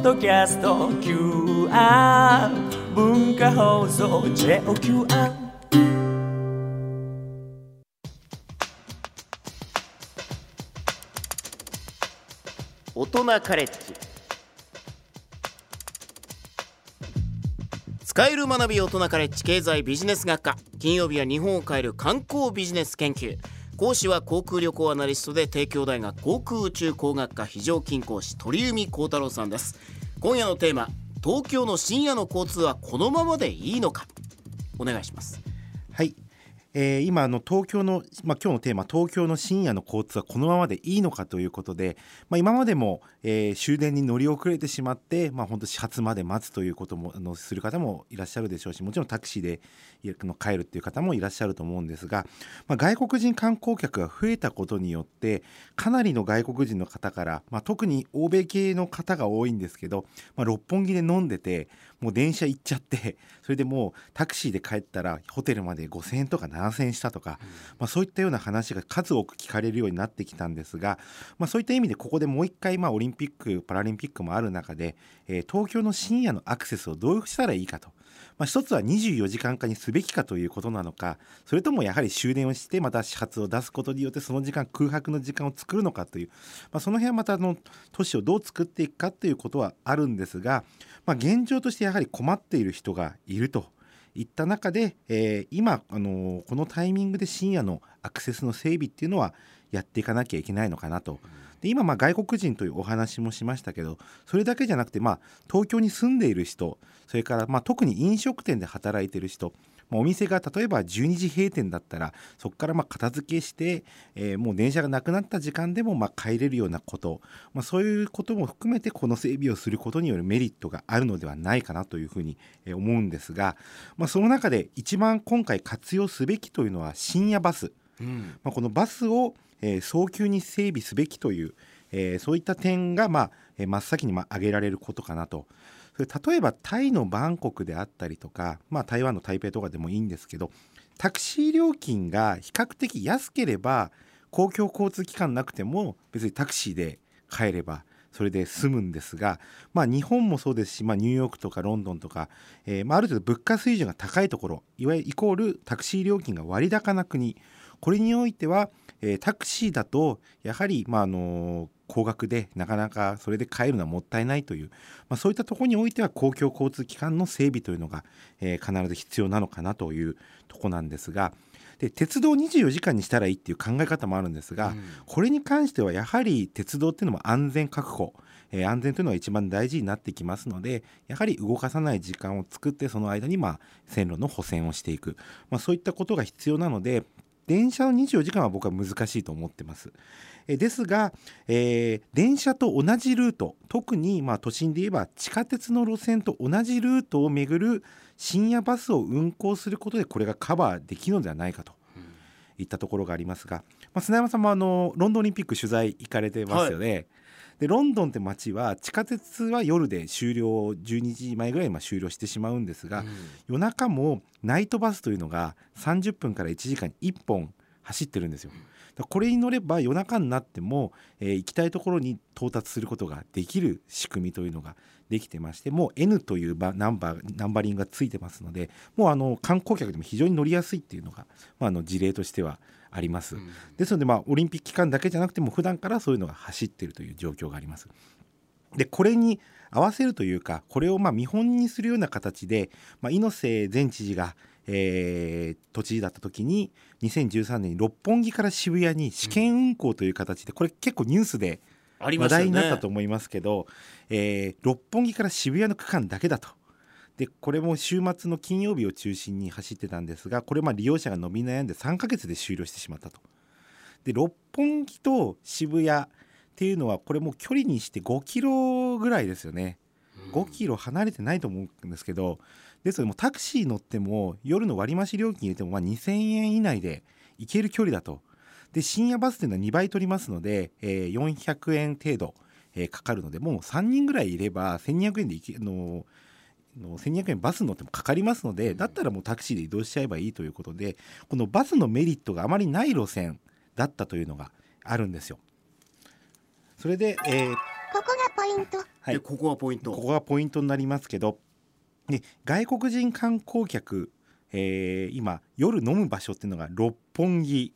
ッドキャスト QR 文化放送 JOQR 大人カレッジ。使える学び大人カレッジ経済ビジネス学科。金曜日は日本を変える観光ビジネス研究。講師は航空旅行アナリストで帝京大学航空宇宙工学科非常勤講師鳥海幸太郎さんです。今夜のテーマ東京の深夜の交通はこのままでいいのか。お願いします。はい、えー今あの東京の、まあ、今日のテーマ東京の深夜の交通はこのままでいいのかということで、まあ、今までも、えー終電に乗り遅れてしまって、まあ、本当始発まで待つということもあのする方もいらっしゃるでしょうしもちろんタクシーで帰るっていう方もいらっしゃると思うんですが、まあ、外国人観光客が増えたことによってかなりの外国人の方から、まあ、特に欧米系の方が多いんですけど、まあ、六本木で飲んでてもう電車行っちゃってそれでもうタクシーで帰ったらホテルまで5,000円とか7,000円したとか、まあ、そういったような話が数多く聞かれるようになってきたんですが、まあ、そういった意味でここでもう一回、まあ、オリンピック・パラリンピックもある中で、えー東京の深夜のアクセスをどうしたらいいかと。まあ、一つは24時間化にすべきかということなのかそれともやはり終電をしてまた始発を出すことによってその時間空白の時間を作るのかという、まあ、その辺はまたあの都市をどう作っていくかということはあるんですが、まあ、現状としてやはり困っている人がいるといった中で、えー今、あのーこのタイミングで深夜のアクセスの整備っていうのはやっていかなきゃいけないのかなと。で今まあ外国人というお話もしましたけどそれだけじゃなくて、まあ、東京に住んでいる人それからまあ特に飲食店で働いている人まあお店が例えば12時閉店だったらそこからまあ片付けして、えーもう電車がなくなった時間でもまあ帰れるようなこと、まあ、そういうことも含めてこの整備をすることによるメリットがあるのではないかなというふうにえー思うんですが、まあ、その中で一番今回活用すべきというのは深夜バス。まあ、このバスを、えー早急に整備すべきという、えーそういった点が、まあえー真っ先にまあ挙げられることかなと。それ例えばタイのバンコクであったりとか、まあ、台湾の台北とかでもいいんですけどタクシー料金が比較的安ければ公共交通機関なくても別にタクシーで帰ればそれで済むんですが、まあ、日本もそうですし、まあ、ニューヨークとかロンドンとか、えーまあ、ある程度物価水準が高いところいわゆるイコールタクシー料金が割高な国。これにおいては、えータクシーだとやはり、まああの高額でなかなかそれで帰るのはもったいないという、まあ、そういったところにおいては公共交通機関の整備というのが、えー必ず必要なのかなというところなんですがで鉄道24時間にしたらいいっていう考え方もあるんですが、これに関してはやはり鉄道っていうのも安全確保、えー安全というのが一番大事になってきますのでやはり動かさない時間を作ってその間にまあ線路の補線をしていく、まあ、そういったことが必要なので電車の24時間は僕は難しいと思ってます。えーですが、えー電車と同じルート特にまあ都心で言えば地下鉄の路線と同じルートを巡る深夜バスを運行することでこれがカバーできるのではないかといったところがありますが、まあ、砂山さんもあのロンドンオリンピック取材行かれてますよね。でロンドンって街は地下鉄は夜で終了12時前ぐらいにまあ終了してしまうんですが、夜中もナイトバスというのが30分から1時間に1本走ってるんですよ。これに乗れば夜中になっても、えー行きたいところに到達することができる仕組みというのができてましてもう N というバナンバーナンバリングがついてますのでもうあの観光客でも非常に乗りやすいっていうのが、まあ、あの事例としてはあります。ですので、まあ、オリンピック期間だけじゃなくても普段からそういうのが走っているという状況があります。でこれに合わせるというかこれをまあ見本にするような形で、まあ、猪瀬前知事が、えー都知事だった時に2013年に六本木から渋谷に試験運行という形で、これ結構ニュースで話題になったと思いますけど、えー六本木から渋谷の区間だけだと。でこれも週末の金曜日を中心に走ってたんですがこれまあ利用者が伸び悩んで3ヶ月で終了してしまったと。で六本木と渋谷っていうのはこれもう距離にして5キロぐらいですよね。5キロ離れてないと思うんですけどですのでもうタクシー乗っても夜の割増料金入れてもまあ2000円以内で行ける距離だと。で深夜バスっていうのは2倍取りますので、えー400円程度、えーかかるのでもう3人ぐらいいれば1200円で行けのの1200円バス乗ってもかかりますのでだったらもうタクシーで移動しちゃえばいいということでこのバスのメリットがあまりない路線だったというのがあるんですよ。それで、えーここイイント。はい。でここがポイント。ここがポイントになりますけど。で外国人観光客、えー今夜飲む場所っていうのが六本木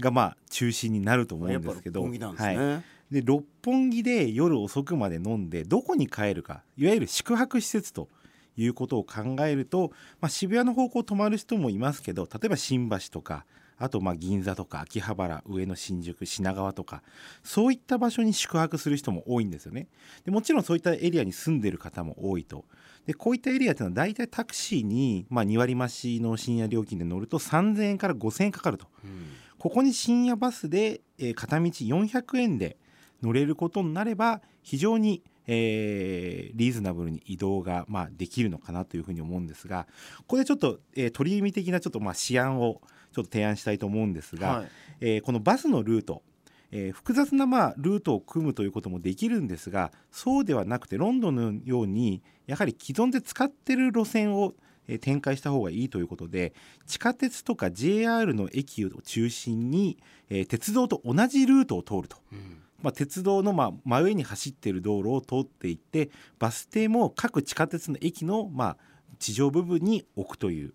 がまあ中心になると思うんですけど。やっぱ六本木なんですね、はい、で六本木で夜遅くまで飲んでどこに帰るかいわゆる宿泊施設ということを考えると、まあ、渋谷の方向泊まる人もいますけど例えば新橋とかあとまあ銀座とか秋葉原上野新宿品川とかそういった場所に宿泊する人も多いんですよね。でもちろんそういったエリアに住んでる方も多いと。でこういったエリアっていうのは大体タクシーに、まあ、2割増しの深夜料金で乗ると3000円から5000円かかると。うん。ここに深夜バスで、えー片道400円で乗れることになれば非常に、えーリーズナブルに移動が、まあ、できるのかなというふうに思うんですがここでちょっと、えー鳥海的なちょっと、まあ、試案をちょっと提案したいと思うんですが、はいえーこのバスのルート、えー複雑な、まあ、ルートを組むということもできるんですがそうではなくてロンドンのようにやはり既存で使ってる路線をえー展開した方がいいということで地下鉄とか JR の駅を中心に、えー鉄道と同じルートを通ると。うんまあ、鉄道のまあ真上に走っている道路を通っていってバス停も各地下鉄の駅のまあ地上部分に置くという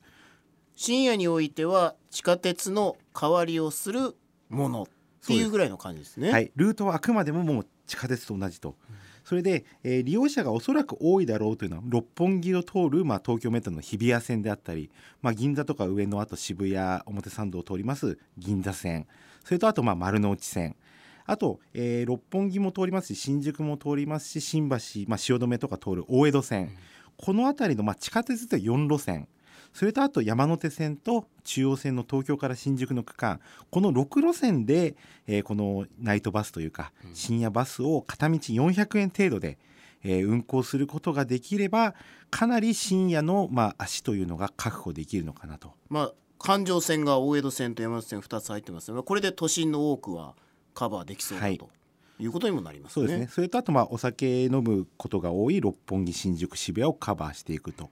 深夜においては地下鉄の代わりをするものっていうぐらいの感じですね。はい、ルートはあくまでももう地下鉄と同じと。それで、えー利用者がおそらく多いだろうというのは六本木を通る、まあ、東京メトロの日比谷線であったり、まあ、銀座とか上野あと渋谷表参道を通ります銀座線。それとあとまあ丸の内線。あと、えー六本木も通りますし新宿も通りますし新橋、まあ、汐留とか通る大江戸線、この辺りの、まあ、地下鉄で4路線それとあと山手線と中央線の東京から新宿の区間この6路線で、えーこのナイトバスというか深夜バスを片道400円程度で、えー運行することができればかなり深夜の、まあ、足というのが確保できるのかなと。まあ環状線が大江戸線と山手線2つ入ってますがこれで都心の多くはカバーできそうだはいということにもなりますね。そうですね。それとあとまあお酒飲むことが多い六本木新宿渋谷をカバーしていくと。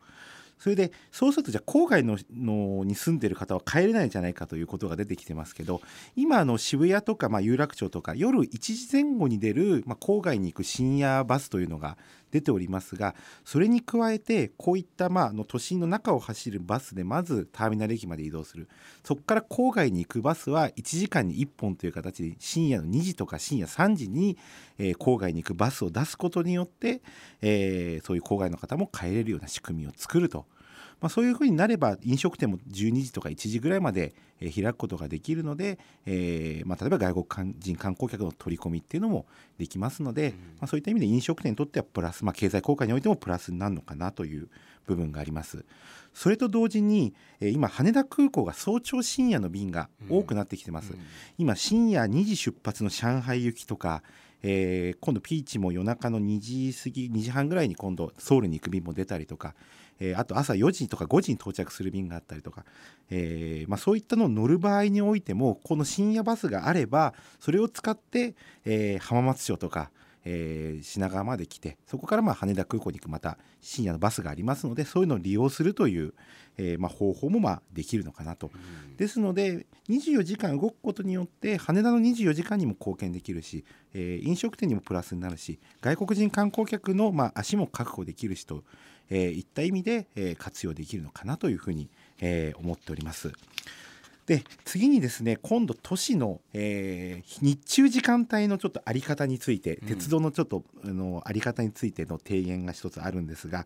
それでそうするとじゃあ郊外ののに住んでる方は帰れないんじゃないかということが出てきてますけど今の渋谷とかまあ有楽町とか夜1時前後に出る、まあ、郊外に行く深夜バスというのが出ておりますがそれに加えてこういったまあの都心の中を走るバスでまずターミナル駅まで移動するそこから郊外に行くバスは1時間に1本という形で深夜の2時とか深夜3時に、えー郊外に行くバスを出すことによって、えーそういう郊外の方も帰れるような仕組みを作ると。まあ、そういうふうになれば飲食店も12時とか1時ぐらいまで、えー開くことができるので、えーまあ、例えば外国人観光客の取り込みっていうのもできますので、まあ、そういった意味で飲食店にとってはプラス、まあ、経済効果においてもプラスになるのかなという部分があります。それと同時に、えー今羽田空港が早朝深夜の便が多くなってきてます。今深夜2時出発の上海行きとか、えー今度ピーチも夜中の2時過ぎ2時半ぐらいに今度ソウルに行く便も出たりとか、えーあと朝4時とか5時に到着する便があったりとか、えーまあ、そういったのを乗る場合においてもこの深夜バスがあればそれを使って、え浜松町とか、えー品川まで来てそこからまあ羽田空港に行くまた深夜のバスがありますのでそういうのを利用するという、えーまあ、方法もまあできるのかなと。ですので24時間動くことによって羽田の24時間にも貢献できるし、えー飲食店にもプラスになるし外国人観光客の、まあ、足も確保できるしと、えーいった意味で、えー活用できるのかなというふうに、えー思っております。で次にですね今度都市の、えー日中時間帯のちょっとあり方について、鉄道のちょっとあのあり方についての提言が一つあるんですが、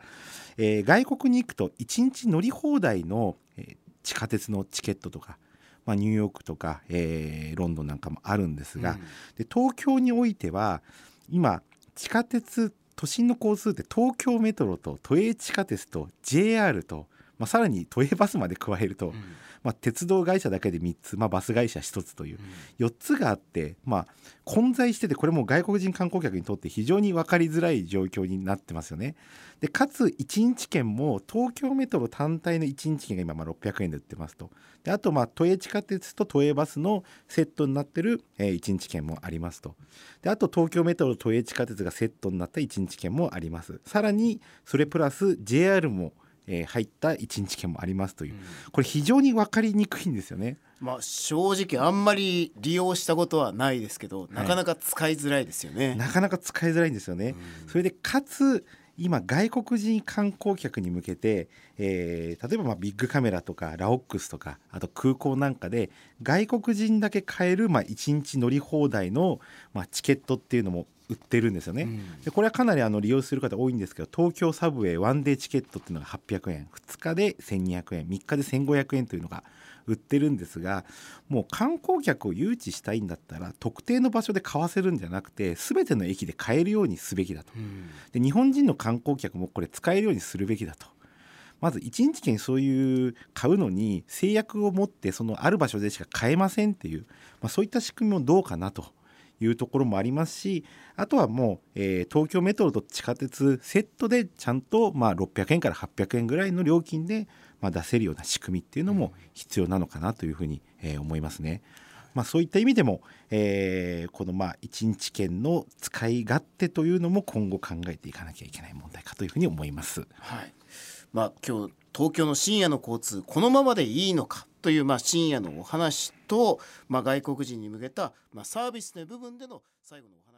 えー外国に行くと1日乗り放題の、えー地下鉄のチケットとか、まあ、ニューヨークとか、えーロンドンなんかもあるんですが、で東京においては今地下鉄都心の交通って東京メトロと都営地下鉄と JR と、まあ、さらに都営バスまで加えると、まあ、鉄道会社だけで3つ、まあ、バス会社1つという4つがあって、まあ、混在しててこれも外国人観光客にとって非常に分かりづらい状況になってますよね。でかつ1日券も東京メトロ単体の1日券が今まあ600円で売ってますと。であとまあ都営地下鉄と都営バスのセットになってる、えー1日券もありますと。であと東京メトロ都営地下鉄がセットになった1日券もあります。さらにそれプラス JR もえー入った1日券もありますという、これ非常に分かりにくいんですよね。まあ正直あんまり利用したことはないですけど、なかなか使いづらいですよね。なかなか使いづらいんですよね。それでかつ今外国人観光客に向けて、えー例えばまあビッグカメラとかラオックスとかあと空港なんかで外国人だけ買えるまあ1日乗り放題のまあチケットっていうのも売ってるんですよね。でこれはかなりあの利用する方多いんですけど東京サブウェイワンデーチケットっていうのが800円2日で1200円3日で1500円というのが売ってるんですがもう観光客を誘致したいんだったら特定の場所で買わせるんじゃなくて全ての駅で買えるようにすべきだと。で日本人の観光客もこれ使えるようにするべきだと。まず1日券そういう買うのに制約を持ってそのある場所でしか買えませんっていう、まあ、そういった仕組みもどうかなというところもありますしあとはもう、えー東京メトロと地下鉄セットでちゃんとまあ600円から800円ぐらいの料金でまあ出せるような仕組みっていうのも必要なのかなというふうに、えー思いますね。まあ、そういった意味でも、えーこのまあ1日券の使い勝手というのも今後考えていかなきゃいけない問題かというふうに思います。はい。まあ今日東京の深夜の交通このままでいいのかというまあ深夜のお話と、まあ、外国人に向けたまあサービスの部分での最後のお話。